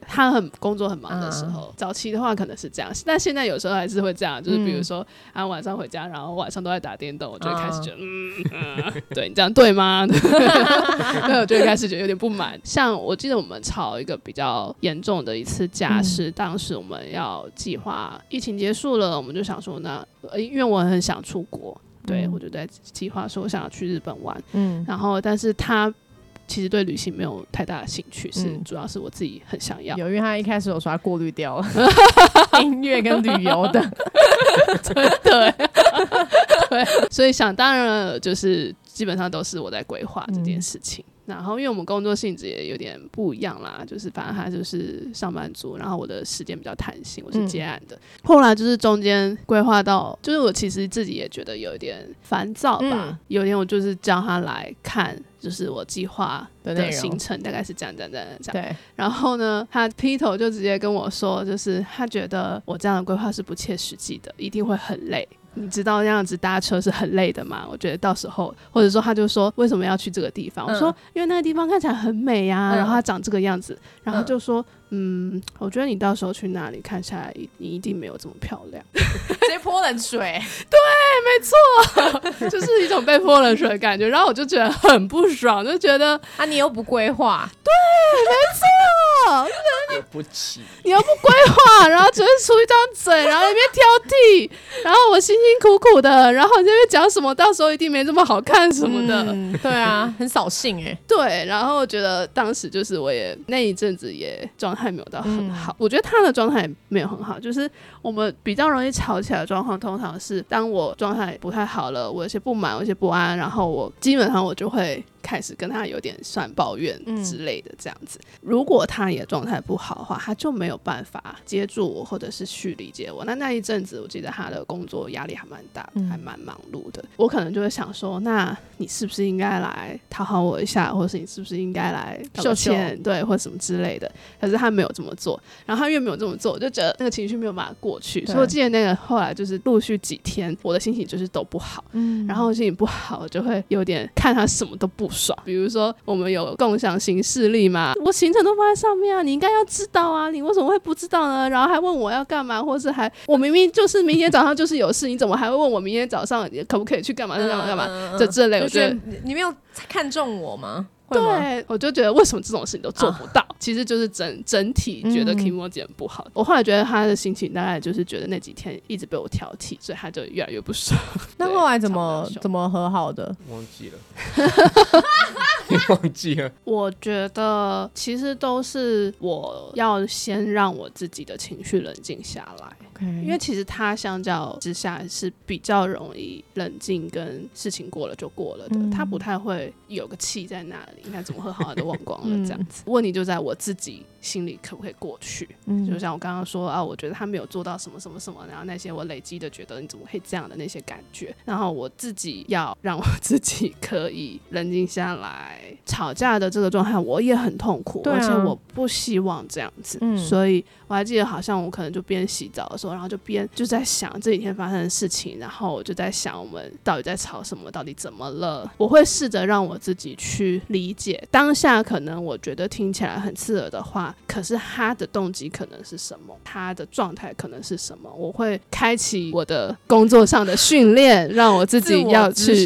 Speaker 3: 他很工作很忙的时候。早期的话可能是这样，但现在有时候还是会这样，就是比如说啊晚上回家，然后晚上都在打电动，我就会开始觉得，嗯，嗯对你这样对吗？对，我就会开始觉得有点不满。像我记得我们吵一个比较严重的一次架，
Speaker 1: 嗯
Speaker 3: 是当时我们要计划疫情结束了，我们就想说那，呃因为我很想出国，对
Speaker 1: 嗯
Speaker 3: 我就在计划说我想要去日本玩，
Speaker 1: 嗯
Speaker 3: 然后但是他。其实对旅行没有太大的兴趣，是
Speaker 1: 嗯
Speaker 3: 主要是我自己很想要。
Speaker 1: 有，因为他一开始有说他过滤掉了 (laughs) 音乐跟旅游的，(laughs)
Speaker 3: 对对，所以想当然了，就是基本上都是我在规划这件事情。然后，因为我们工作性质也有点不一样啦，就是反正他就是上班族，然后我的时间比较弹性，我是接案的。后来就是中间规划到，就是我其实自己也觉得有一点烦躁吧。
Speaker 1: 嗯
Speaker 3: 有一天我就是叫他来看，就是我计划的行程大概是这样这样这样这样。
Speaker 1: 对，
Speaker 3: 然后呢，他劈头就直接跟我说，就是他觉得我这样的规划是不切实际的，一定会很累。你知道那样子搭车是很累的嘛？我觉得到时候，或者说他就说为什么要去这个地方？我说因为那个地方看起来很美呀、
Speaker 1: 嗯。
Speaker 3: 然后它长这个样子，然后就说嗯，我觉得你到时候去那里看下来，你一定没有这么漂亮，(laughs)
Speaker 1: 直接泼冷水，(laughs) 对，没错。
Speaker 3: 就是一种被泼冷水的感觉。然后我就觉得很不爽，就觉得
Speaker 1: 啊，你又不规划，
Speaker 3: 哦，(laughs)
Speaker 2: 不起。
Speaker 3: 你又不规划，然后只会出一张嘴，然后一边挑剔，然后我辛辛苦苦的，然后你这边讲什么，到时候一定没这么好看什么的。
Speaker 1: 对啊，很扫兴哎，
Speaker 3: 对，然后我觉得当时就是我也那一阵子也状态没有到很好，我觉得他的状态没有很好，就是我们比较容易吵起来的状况，通常是当我状态不太好了，我有些不满，有些不安，然后我基本上我就会开始跟他有点算抱怨之类的这样子。如果他也状态不好的话，他就没有办法接住我，或者是去理解我。那那一阵子，我记得他的工作压力还蛮大还蛮忙碌的。我可能就会想说，那你是不是应该来讨好我一下，或者是你是不是应该来道个
Speaker 1: 秀秀
Speaker 3: 歉，对，或者什么之类的。可是他没有这么做，然后他越没有这么做，我就觉得那个情绪没有办法过去。所以我记得那个后来就是陆续几天，我的心情就是都不好。
Speaker 1: 嗯
Speaker 3: 然后心情不好，我就会有点看他什么都不爽。比如说，我们有共享行事历嘛，我行程都放在上面啊，你应该要知道啊，你为什么会不知道呢？然后还问我要干嘛，或是还我明明就是明天早上就是有事，你怎么还会问我明天早上可不可以去干嘛干嘛干嘛？
Speaker 1: 嗯
Speaker 3: 这这类我
Speaker 1: 就觉得你没有看中我吗？
Speaker 3: 对，我就觉得为什么这种事情都做不到？其实就是整整体觉得
Speaker 1: 嗯
Speaker 3: Kimoji 很不好。我后来觉得他的心情大概就是觉得那几天一直被我挑剔，所以他就越来越不爽。(laughs)
Speaker 1: 那后来怎么怎么和好的？
Speaker 2: 忘记了，(laughs) 忘记了。
Speaker 3: 我觉得其实都是我要先让我自己的情绪冷静下来。因
Speaker 1: 因
Speaker 3: 为其实他相较之下是比较容易冷静，跟事情过了就过了的，
Speaker 1: 嗯
Speaker 3: 他不太会有个气在那里，那怎么会好好的忘光 (laughs)
Speaker 1: 嗯
Speaker 3: 了这样子？问题就在我自己心里可不可以过去？
Speaker 1: 嗯
Speaker 3: 就像我刚刚说啊，我觉得他没有做到什么什么什么，然后那些我累积的觉得你怎么会这样的那些感觉，然后我自己要让我自己可以冷静下来。吵架的这个状态我也很痛苦，
Speaker 1: 啊
Speaker 3: 而且我不希望这样子，
Speaker 1: 嗯
Speaker 3: 所以我还记得好像我可能就边洗澡的时候，然后就边就在想这几天发生的事情，然后我就在想我们到底在吵什么，到底怎么了？我会试着让我自己去理解当下可能我觉得听起来很刺耳的话，可是他的动机可能是什么，他的状态可能是什么？我会开启我的工作上的训练，让我自己要
Speaker 1: 智
Speaker 3: 去？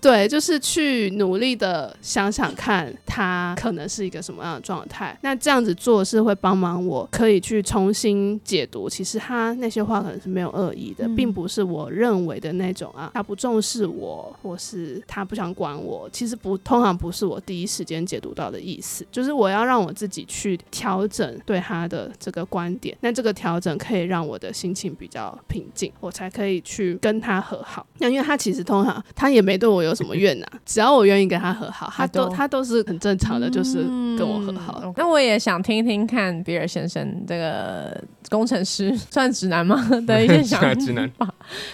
Speaker 3: 对，就是去努力的想想看，他可能是一个什么样的状态。那这样子做是会帮忙我，可以去重新解读。其实他那些话可能是没有恶意的，
Speaker 1: 嗯
Speaker 3: 并不是我认为的那种啊，他不重视我，或是他不想管我。其实不，通常不是我第一时间解读到的意思。就是我要让我自己去调整对他的这个观点。那这个调整可以让我的心情比较平静，我才可以去跟他和好。那因为他其实通常他也没对我有什么怨呐、(laughs) 只要我愿意跟他和好，他都
Speaker 1: 他都
Speaker 3: 是很正常的，就是跟我和好。
Speaker 1: 嗯那我也想听听看比尔先生这个工程师算直男吗 (laughs) 的一些想法。
Speaker 2: 直男，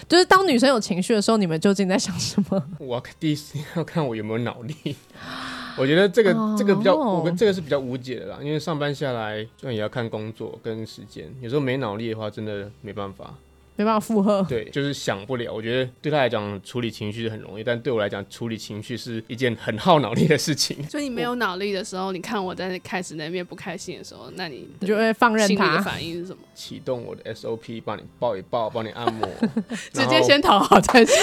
Speaker 1: 就是当女生有情绪的时候，你们究竟在想什么？(laughs)
Speaker 2: 我要第一时间要看我有没有脑力。我觉得这个
Speaker 1: 哦
Speaker 2: 这个比较，我跟这个是比较无解的啦，因为上班下来，虽然也要看工作跟时间，有时候没脑力的话，真的没办法。
Speaker 1: 没办法负荷。
Speaker 2: 对，就是想不了。我觉得对他来讲处理情绪是很容易，但对我来讲处理情绪是一件很耗脑力的事情。
Speaker 3: 所以你没有脑力的时候，你看我在开始那边不开心的时候，那你
Speaker 1: 你就会放任
Speaker 3: 心里的，反应是什么？
Speaker 2: 启动我的 SOP，帮你抱一抱，帮你按摩，(laughs)
Speaker 3: 直接先讨好再说，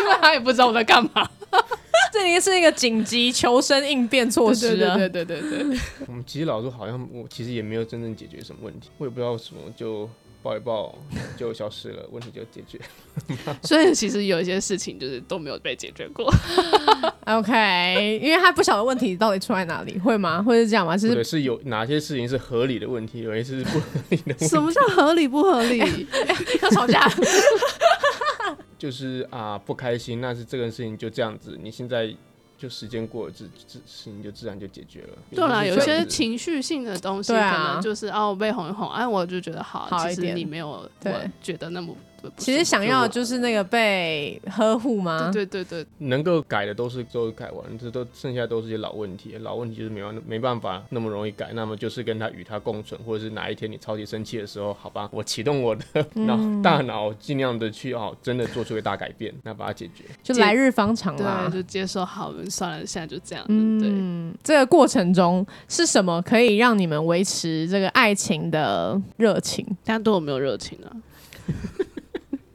Speaker 3: 因为他也不知道我在干嘛。(laughs)
Speaker 1: 这里是一个紧急求生应变措施啊。
Speaker 3: 对对对对对对。(laughs)
Speaker 2: 我们其实老实说，好像我其实也没有真正解决什么问题，我也不知道什么就抱一抱 (laughs) 就消失了，问题就解决。(laughs)
Speaker 3: 所以其实有一些事情就是都没有被解决过。(laughs)
Speaker 1: OK，因为他不晓得问题到底出在哪里，会吗？会是这样吗？其
Speaker 2: 或
Speaker 1: 实
Speaker 2: 者是有哪些事情是合理的问题，有一些是不合理的问题。
Speaker 3: 什么叫合理不合理？
Speaker 1: 要吵架，
Speaker 2: 就是啊不开心，那是这个事情就这样子，你现在就时间过了，自自事情就自然就解决了。
Speaker 3: 对啦，有些情绪性的东西，可
Speaker 1: 啊
Speaker 3: 能就是哦，我被哄一哄，哎，我就觉得好，其实
Speaker 1: 好一点
Speaker 3: 你没有
Speaker 1: 对
Speaker 3: 我觉得那么。
Speaker 1: 其实想要的就是那个被呵护吗？
Speaker 3: 对对对对，
Speaker 2: 能够改的都是都改完，这都剩下都是些老问题，老问题就是没办没办法那么容易改，那么就是跟他与他共存，或者是哪一天你超级生气的时候，好吧，我启动我的脑、(laughs)
Speaker 1: 嗯
Speaker 2: 大脑，尽量的去哦，真的做出个大改变，那把它解决。
Speaker 1: 就来日方长啦
Speaker 3: 对，。就接受好，算了，现在就这样嗯。对，
Speaker 1: 嗯，这个过程中是什么可以让你们维持这个爱情的热情？
Speaker 3: 大家对我没有热情啊，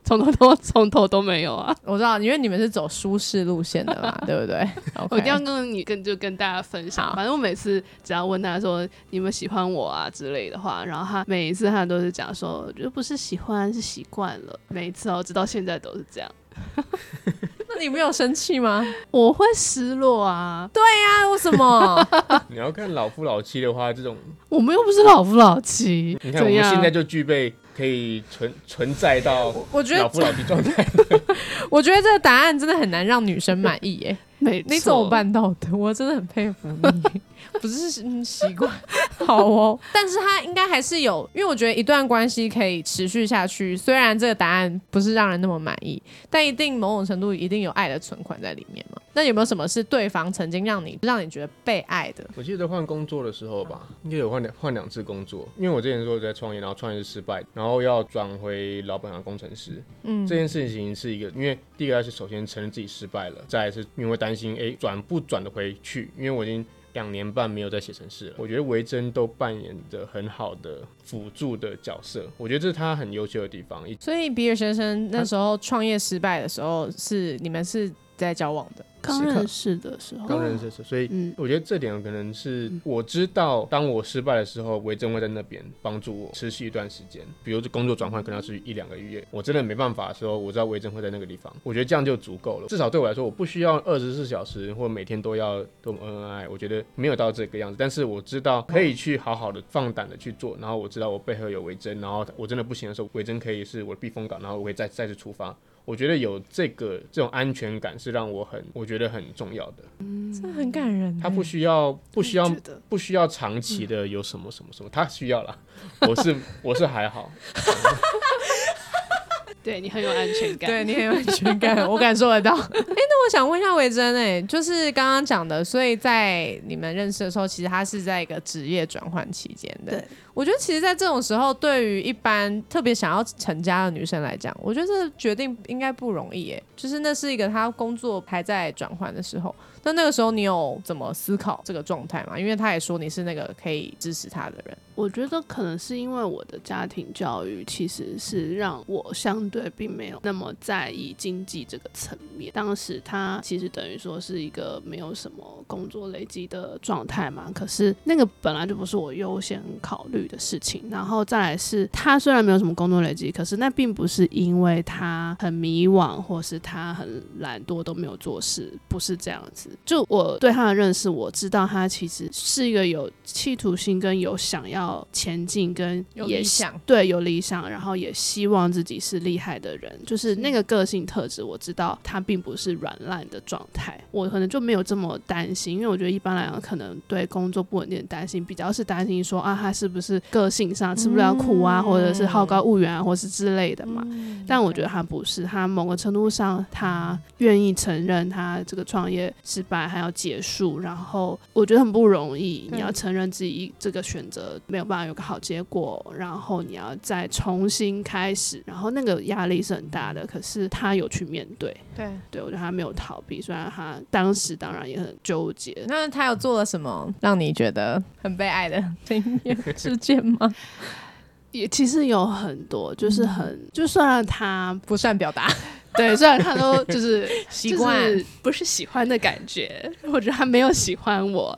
Speaker 3: 从头都从头都没有啊。
Speaker 1: 我知道，因为你们是走舒适路线的嘛，(laughs) 对不对？
Speaker 3: 我一定要跟你跟就跟大家分享，反正我每次只要问他说你们喜欢我啊之类的话，然后他每一次他都是讲说，我觉得不是喜欢是习惯了，每一次哦，直到现在都是这样，(laughs)
Speaker 1: 那你没有生气吗？(laughs)
Speaker 3: 我会失落啊，
Speaker 1: 啊，为什么？(laughs)
Speaker 2: 你要看老夫老妻的话，这种
Speaker 3: 我们又不是老夫老妻，
Speaker 2: 你看我们现在就具备可以存存在到
Speaker 1: 我觉得，
Speaker 2: 老夫老妻状态。(laughs)
Speaker 1: 我觉得这个答案真的很难让女生满意耶。
Speaker 3: 没
Speaker 1: 你怎么
Speaker 3: 错？
Speaker 1: 办到的？我真的很佩服你，(laughs) 不是嗯习惯 (laughs) 好哦，(laughs) 但是他应该还是有，因为我觉得一段关系可以持续下去，虽然这个答案不是让人那么满意，但一定某种程度一定有爱的存款在里面嘛。那有没有什么是对方曾经让你让你觉得被爱的？
Speaker 2: 我记得换工作的时候吧，应该有换两换两次工作，因为我之前说我在创业，然后创业是失败，然后要转回老本行工程师。
Speaker 1: 嗯
Speaker 2: 这件事情是一个，因为第一个是首先承认自己失败了，再来是因为担心，哎，转不转得回去？因为我已经两年半没有在写程式了。我觉得维珍都扮演着很好的辅助的角色，我觉得这是他很优秀的地方。
Speaker 1: 所以比尔先生那时候创业失败的时候，是你们是在交往的？
Speaker 3: 刚认识的时候，
Speaker 2: 刚认识的时候，所以
Speaker 3: 嗯
Speaker 2: 我觉得这点可能是我知道，当我失败的时候，维珍会在那边帮助我持续一段时间。比如这工作转换可能要是一两个月，我真的没办法的时候，我知道维珍会在那个地方。我觉得这样就足够了，至少对我来说，我不需要二十四小时或每天都要多么恩恩爱爱。我觉得没有到这个样子，但是我知道可以去好好的放胆的去做，然后我知道我背后有维珍，然后我真的不行的时候，维珍可以是我的避风港，然后我会再再次出发。我觉得有这个这种安全感是让我很，我觉得很重要的。
Speaker 1: 嗯这很感人欸。
Speaker 2: 他不需要不需要不需要长期的有什么什么什么，他需要啦。我是我是还好，(laughs)
Speaker 3: 对你很有安全感。
Speaker 1: 对你很有安全感，我感受得到。(laughs) 哎、那我想问一下维珍，哎，就是刚刚讲的，所以在你们认识的时候，其实他是在一个职业转换期间的。
Speaker 3: 对，
Speaker 1: 我觉得其实，在这种时候，对于一般特别想要成家的女生来讲，我觉得这决定应该不容易，哎，就是那是一个她工作还在转换的时候。那那个时候，你有怎么思考这个状态吗？因为他也说你是那个可以支持他的人。
Speaker 3: 我觉得可能是因为我的家庭教育其实是让我相对并没有那么在意经济这个层面。当时他其实等于说是一个没有什么工作累积的状态嘛，可是那个本来就不是我优先考虑的事情。然后再来是他虽然没有什么工作累积，可是那并不是因为他很迷惘或是他很懒惰都没有做事，不是这样子。就我对他的认识，我知道他其实是一个有企图心跟有想要前进跟
Speaker 1: 有
Speaker 3: 也
Speaker 1: 理想。
Speaker 3: 对有理想，然后也希望自己是厉害的人，就是那个个性特质，我知道他并不是软烂的状态，我可能就没有这么担心，因为我觉得一般来讲，可能对工作不稳定的担心，比较是担心说啊，他是不是个性上吃不了苦啊，或者是好高骛远啊，或是之类的嘛。但我觉得他不是，他某个程度上，他愿意承认他这个创业失败还要结束，然后我觉得很不容易。你要承认自己这个选择没有办法有个好结果，然后你要再重新开始，然后那个压力是很大的。可是他有去面对，
Speaker 1: 对，
Speaker 3: 对我觉得他没有逃避，虽然他当时当然也很纠结。
Speaker 1: 那他有做了什么让你觉得很被爱的经验事件吗？(laughs)
Speaker 3: 也其实有很多，就是很，就算他
Speaker 1: 不善表达，
Speaker 3: 对，虽然他都就是 (laughs)
Speaker 1: 习惯
Speaker 3: 就是不是喜欢的感觉，或者他没有喜欢我，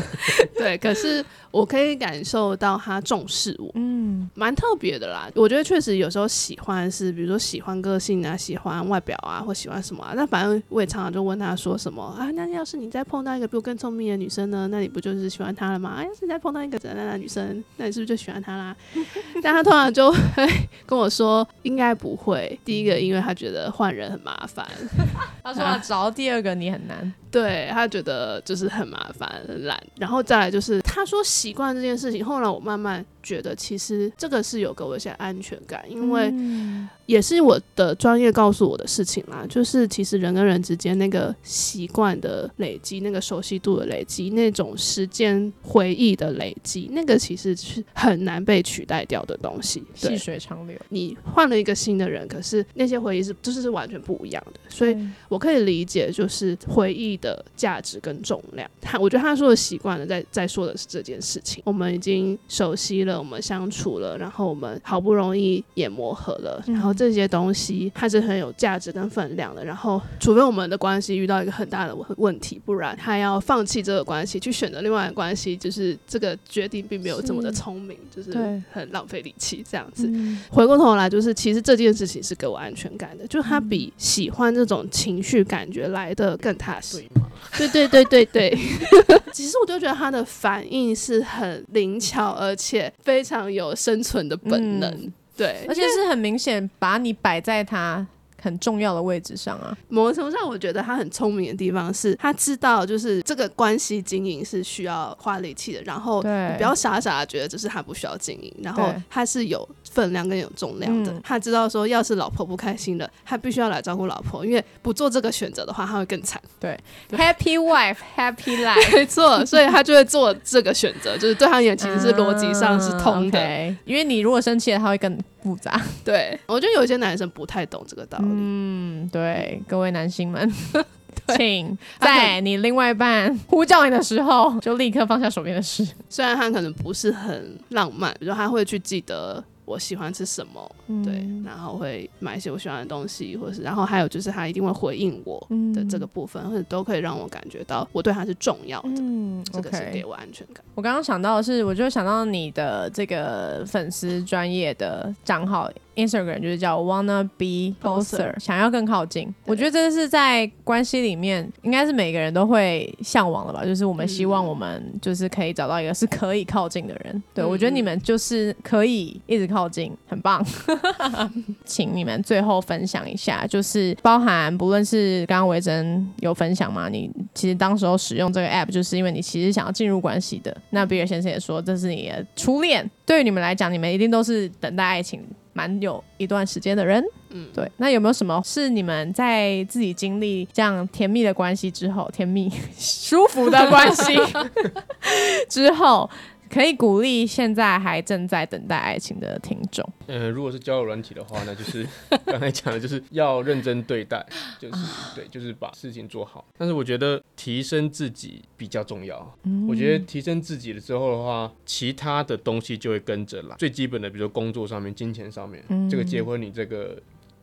Speaker 3: (laughs) 对，可是我可以感受到他重视我，
Speaker 1: 嗯，
Speaker 3: 蛮特别的啦。我觉得确实有时候喜欢是，比如说喜欢个性啊，喜欢外表啊，或喜欢什么啊。那反正我也常常就问他说什么啊，那要是你再碰到一个比我更聪明的女生呢，那你不就是喜欢她了吗？啊，要是你再碰到一个怎样怎样的女生，那你是不是就喜欢她啦？(laughs) 但他通常就会跟我说，应该不会。第一个，因为他觉得换人很麻烦，(laughs)
Speaker 1: 他说找到第二个你很难，
Speaker 3: 对他觉得就是很麻烦、很懒。然后再来就是他说习惯这件事情，后来我慢慢觉得，其实这个是有给我一些安全感，因为
Speaker 1: 嗯
Speaker 3: 也是我的专业告诉我的事情啦。就是其实人跟人之间那个习惯的累积，那个熟悉度的累积，那种时间回忆的累积，那个其实是很难被取代掉的东西。
Speaker 1: 细，水长流，
Speaker 3: 你换了一个新的人，可是那些回忆是就是是完全不一样的，所以我可以理解，就是回忆的价值跟重量。他我觉得他说的习惯了，在在说的是这件事情。我们已经熟悉了，我们相处了，然后我们好不容易也磨合了，
Speaker 1: 嗯
Speaker 3: 然后这些东西它是很有价值跟分量的。然后，除非我们的关系遇到一个很大的问问题，不然他要放弃这个关系去选择另外的关系，就是这个决定并没有这么的聪明，就是很浪费力气这样子。
Speaker 1: 嗯
Speaker 3: 回过头来，就是其实这件事情是给我安全感的，就他比喜欢这种情绪感觉来的更踏实。对对对对对，(laughs) 其实我就觉得他的反应是很灵巧，而且非常有生存的本能。
Speaker 1: 嗯。
Speaker 3: 对，
Speaker 1: 而且是很明显把你摆在他很重要的位置上啊。
Speaker 3: 某个程度上，我觉得他很聪明的地方是，他知道就是这个关系经营是需要花力气的，然后你不要傻傻的觉得这是他不需要经营，然后他是有分量跟有重量的。
Speaker 1: 嗯
Speaker 3: 他知道说，要是老婆不开心了，他必须要来照顾老婆，因为不做这个选择的话，他会更惨。对
Speaker 1: Happy wife, happy (laughs) life，
Speaker 3: 没错，所以他就会做这个选择，就是对他而言其实是逻辑上是通的。
Speaker 1: 因为你如果生气了，他会更复杂。
Speaker 3: 对，我觉得有些男生不太懂这个道理。
Speaker 1: 嗯，对，各位男性们，(laughs) 请在你另外一半呼叫你的时候，就立刻放下手边的事。(laughs)
Speaker 3: 虽然他可能不是很浪漫，比如说他会去记得。我喜欢吃什么，
Speaker 1: 嗯
Speaker 3: 对，然后会买一些我喜欢的东西，或是然后还有就是他一定会回应我的这个部分，或者都可以让我感觉到我对他是重要的，
Speaker 1: 嗯
Speaker 3: 这个是给。我安全感。
Speaker 1: 我刚刚想到的是，我就想到你的这个粉丝专业的账号 Instagram 就是叫 Wanna Be Closer，想要更靠近。我觉得这是在关系里面，应该是每个人都会向往的吧。就是我们希望我们就是可以找到一个是可以靠近的人。对、
Speaker 3: 嗯
Speaker 1: 我觉得你们就是可以一直靠近，很棒。(laughs) 请你们最后分享一下，就是包含不论是刚刚维珍有分享嘛，你其实当时候使用这个 app，就是因为你其实想要进入关系的。那比尔先生也说，这是你的初恋，对于你们来讲，你们一定都是等待爱情蛮有一段时间的人。
Speaker 3: 嗯，
Speaker 1: 对，那有没有什么是你们在自己经历这样甜蜜的关系之后，甜蜜 (laughs) 舒服的关系 (laughs) 之后，可以鼓励现在还正在等待爱情的听众？
Speaker 2: 呃，如果是交友软体的话，那就是 (laughs) 刚才讲的，就是要认真对待，就是对，就是把事情做好。但是我觉得提升自己比较重要。嗯我觉得提升自己了之后的话，其他的东西就会跟着来。最基本的，比如说工作上面、金钱上面，这个结婚你这个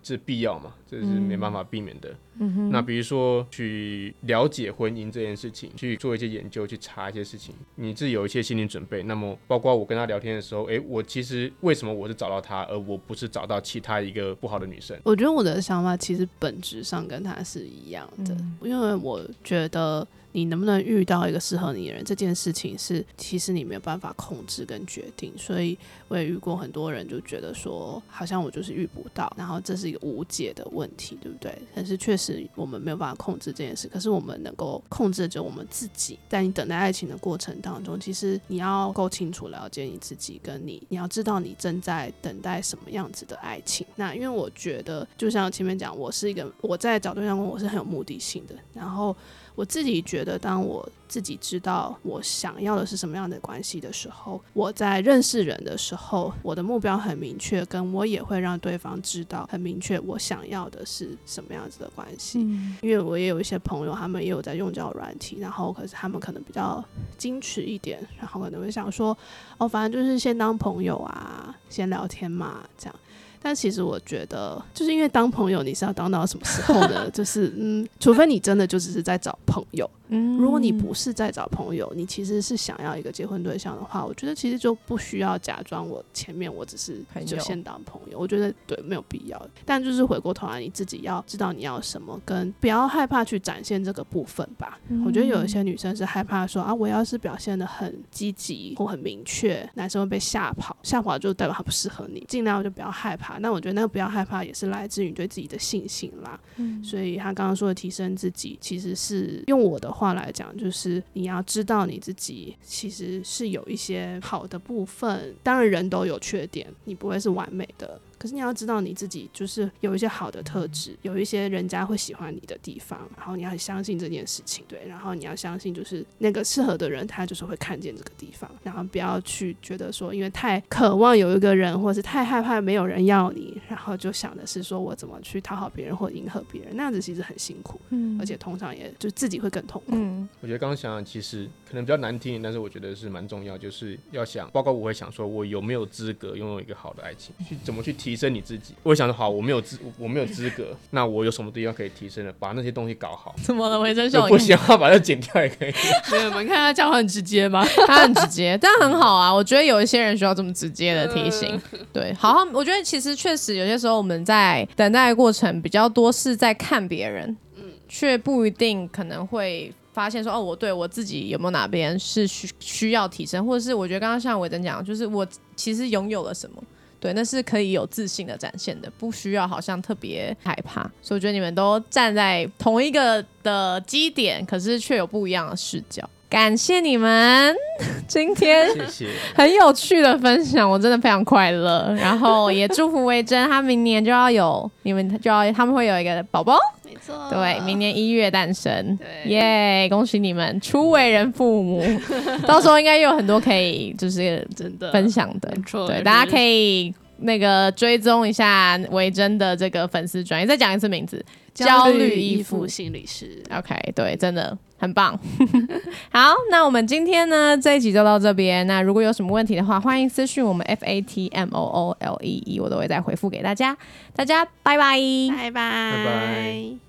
Speaker 2: 是必要嘛，这是没办法避免的。嗯那比如说去了解婚姻这件事情，去做一些研究，去查一些事情，你自己有一些心理准备。那么包括我跟他聊天的时候，诶，我其实为什么我是找到他，而我不是找到其他一个不好的女生？
Speaker 3: 我觉得我的想法其实本质上跟他是一样的，因为我觉得你能不能遇到一个适合你的人，这件事情是其实你没有办法控制跟决定。所以我也遇过很多人就觉得说，好像我就是遇不到，然后这是一个无解的问题，对不对？但是确实我们没有办法控制这件事，可是我们能够控制的只有我们自己。在你等待爱情的过程当中，其实你要够清楚了解你自己，跟你你要知道你正在等待什么样子的爱情。那因为我觉得，就像前面讲，我是一个我在找对象中我是很有目的性的，然后我自己觉得，当我自己知道我想要的是什么样的关系的时候，我在认识人的时候，我的目标很明确，跟我也会让对方知道很明确我想要的是什么样子的关系。因为我也有一些朋友，他们也有在用交友软体，然后可是他们可能比较矜持一点，然后可能会想说，哦，反正就是先当朋友啊，先聊天嘛，这样。但其实我觉得，就是因为当朋友，你是要当到什么时候呢？(laughs) 就是嗯，除非你真的就只是在找朋友。
Speaker 1: 嗯
Speaker 3: 如果你不是在找朋友，你其实是想要一个结婚对象的话，我觉得其实就不需要假装我前面我只是就先当朋友，我觉得对没有必要。但就是回过头来，你自己要知道你要什么，跟不要害怕去展现这个部分吧。我觉得有一些女生是害怕说啊，我要是表现的很积极或很明确，男生会被吓跑，吓跑就代表他不适合你，尽量就不要害怕。那我觉得那个不要害怕也是来自于你对自己的信心啦。所以他刚刚说的提升自己，其实是用我的话来讲，就是你要知道你自己其实是有一些好的部分，当然人都有缺点，你不会是完美的。可是你要知道你自己就是有一些好的特质，有一些人家会喜欢你的地方，然后你要很相信这件事情，对，然后你要相信就是那个适合的人，他就是会看见这个地方，然后不要去觉得说因为太渴望有一个人，或是太害怕没有人要你，然后就想的是说我怎么去讨好别人或迎合别人，那样子其实很辛苦，嗯而且通常也就自己会更痛苦。
Speaker 1: 嗯
Speaker 2: 我觉得刚刚想想其实可能比较难听，但是我觉得是蛮重要，就是要想，包括我会想说，我有没有资格拥有一个好的爱情，去怎么去提升你自己。我想说，好，我没有资，我没有资格，(laughs) 那我有什么地方可以提升的？把那些东西搞好。
Speaker 1: 怎么了？维珍
Speaker 2: 就
Speaker 1: 秀 (laughs)
Speaker 2: 不行把它剪掉也可以。(laughs)
Speaker 3: 没有，我们看他讲话很直接吗？
Speaker 1: 他很直接，但很好啊。我觉得有一些人需要这么直接的提醒。对，好好，我觉得其实确实有些时候我们在等待的过程比较多是在看别人，嗯却不一定可能会。发现说哦，我对我自己有没有哪边是需需要提升，或者是我觉得刚刚像伟珍讲，就是我其实拥有了什么，对，那是可以有自信的展现的，不需要好像特别害怕。所以我觉得你们都站在同一个的基点，可是却有不一样的视角。感谢你们今天。很有趣的分享，我真的非常快乐。然后也祝福维珍，他明年就要有你们就要他们会有一个宝宝，
Speaker 3: 没错。
Speaker 1: 对，明年一月诞生，
Speaker 3: 对。
Speaker 1: 耶恭喜你们初为人父母，(laughs) 到时候应该有很多可以就是
Speaker 3: 真的。
Speaker 1: 分享的。对，大家可以那个追踪一下维珍的这个粉丝专业，再讲一次名字，焦虑依
Speaker 3: 附。心理师。
Speaker 1: OK，对，真的很棒。(laughs) 好，那我们今天呢这一集就到这边。那如果有什么问题的话，欢迎私讯我们 F A T M O O L E E，我都会再回复给大家。大家拜拜。
Speaker 3: 拜拜
Speaker 2: 拜拜